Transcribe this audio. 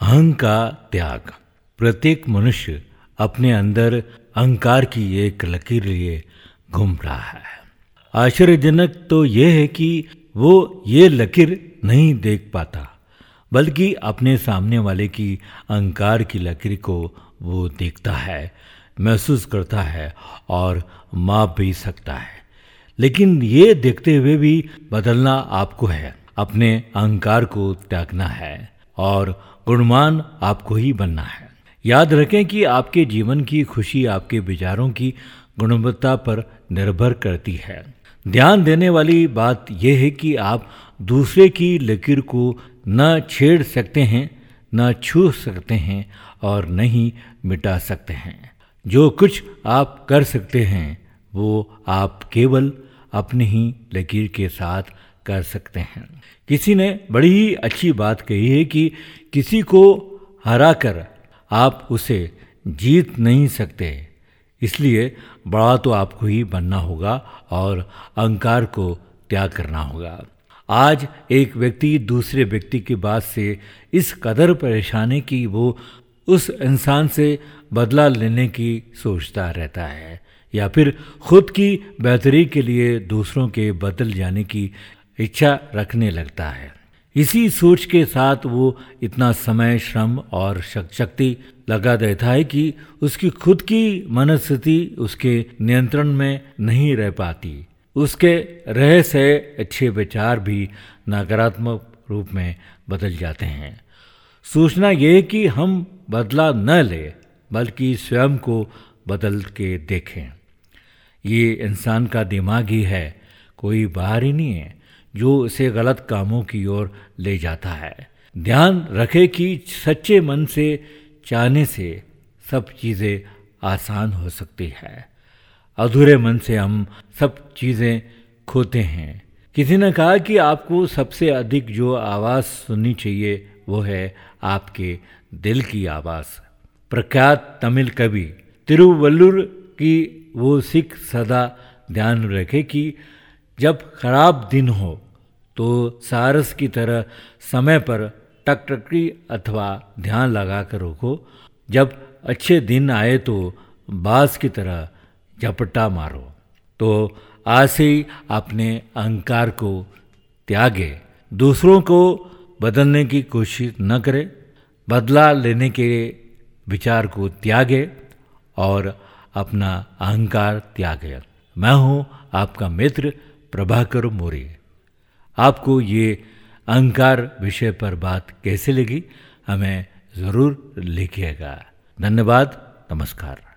अहं का त्याग। प्रत्येक मनुष्य अपने अंदर अहंकार की एक लकीर लिए घूम रहा है। आश्चर्यजनक तो यह है कि वो ये लकीर नहीं देख पाता, बल्कि अपने सामने वाले की अहंकार की लकीर को वो देखता है, महसूस करता है और माप भी सकता है। लेकिन ये देखते हुए भी बदलना आपको है। अपने अहंकार को त्यागना है। और गुणवान आपको ही बनना है। याद रखें कि आपके जीवन की खुशी आपके विचारों की गुणवत्ता पर निर्भर करती है। ध्यान देने वाली बात यह है कि आप दूसरे की लकीर को न छेड़ सकते हैं, न छू सकते हैं और नहीं मिटा सकते हैं। जो कुछ आप कर सकते हैं, वो आप केवल अपनी ही लकीर के साथ कर सकते हैं। किसी ने बड़ी ही अच्छी बात कही है कि किसी को हरा कर आप उसे जीत नहीं सकते। इसलिए बड़ा तो आपको ही बनना होगा और अहंकार को त्याग करना होगा। आज एक व्यक्ति दूसरे व्यक्ति की बात से इस कदर परेशान है कि वो उस इंसान से बदला लेने की सोचता रहता है या फिर खुद की बेहतरी के लिए दूसरों के बदल जाने की इच्छा रखने लगता है। इसी सोच के साथ वो इतना समय, श्रम और शक्ति लगा देता है कि उसकी खुद की मनस्थिति उसके नियंत्रण में नहीं रह पाती। उसके रह से अच्छे विचार भी नकारात्मक रूप में बदल जाते हैं। सोचना यह कि हम बदला न ले, बल्कि स्वयं को बदल के देखें। ये इंसान का दिमाग ही है, कोई बाहर ही नहीं है। जो उसे गलत कामों की ओर ले जाता है। ध्यान रखे कि सच्चे मन से, चाहने से सब चीज़ें आसान हो सकती है। अधूरे मन से हम सब चीज़ें खोते हैं। किसी ने कहा कि आपको सबसे अधिक जो आवाज़ सुननी चाहिए वो है आपके दिल की आवाज़। प्रख्यात तमिल कवि तिरुवल्लुर की वो सिख सदा ध्यान रखे कि जब खराब दिन हो तो सारस की तरह समय पर टकटकी अथवा ध्यान लगा कर रोको। जब अच्छे दिन आए तो बास की तरह झपट्टा मारो। तो आज से ही अपने अहंकार को त्यागे। दूसरों को बदलने की कोशिश न करें। बदला लेने के विचार को त्यागे और अपना अहंकार त्यागे। मैं हूँ आपका मित्र प्रभाकर मोरे। आपको ये अहंकार विषय पर बात कैसे लगी, हमें ज़रूर लिखिएगा। धन्यवाद, नमस्कार।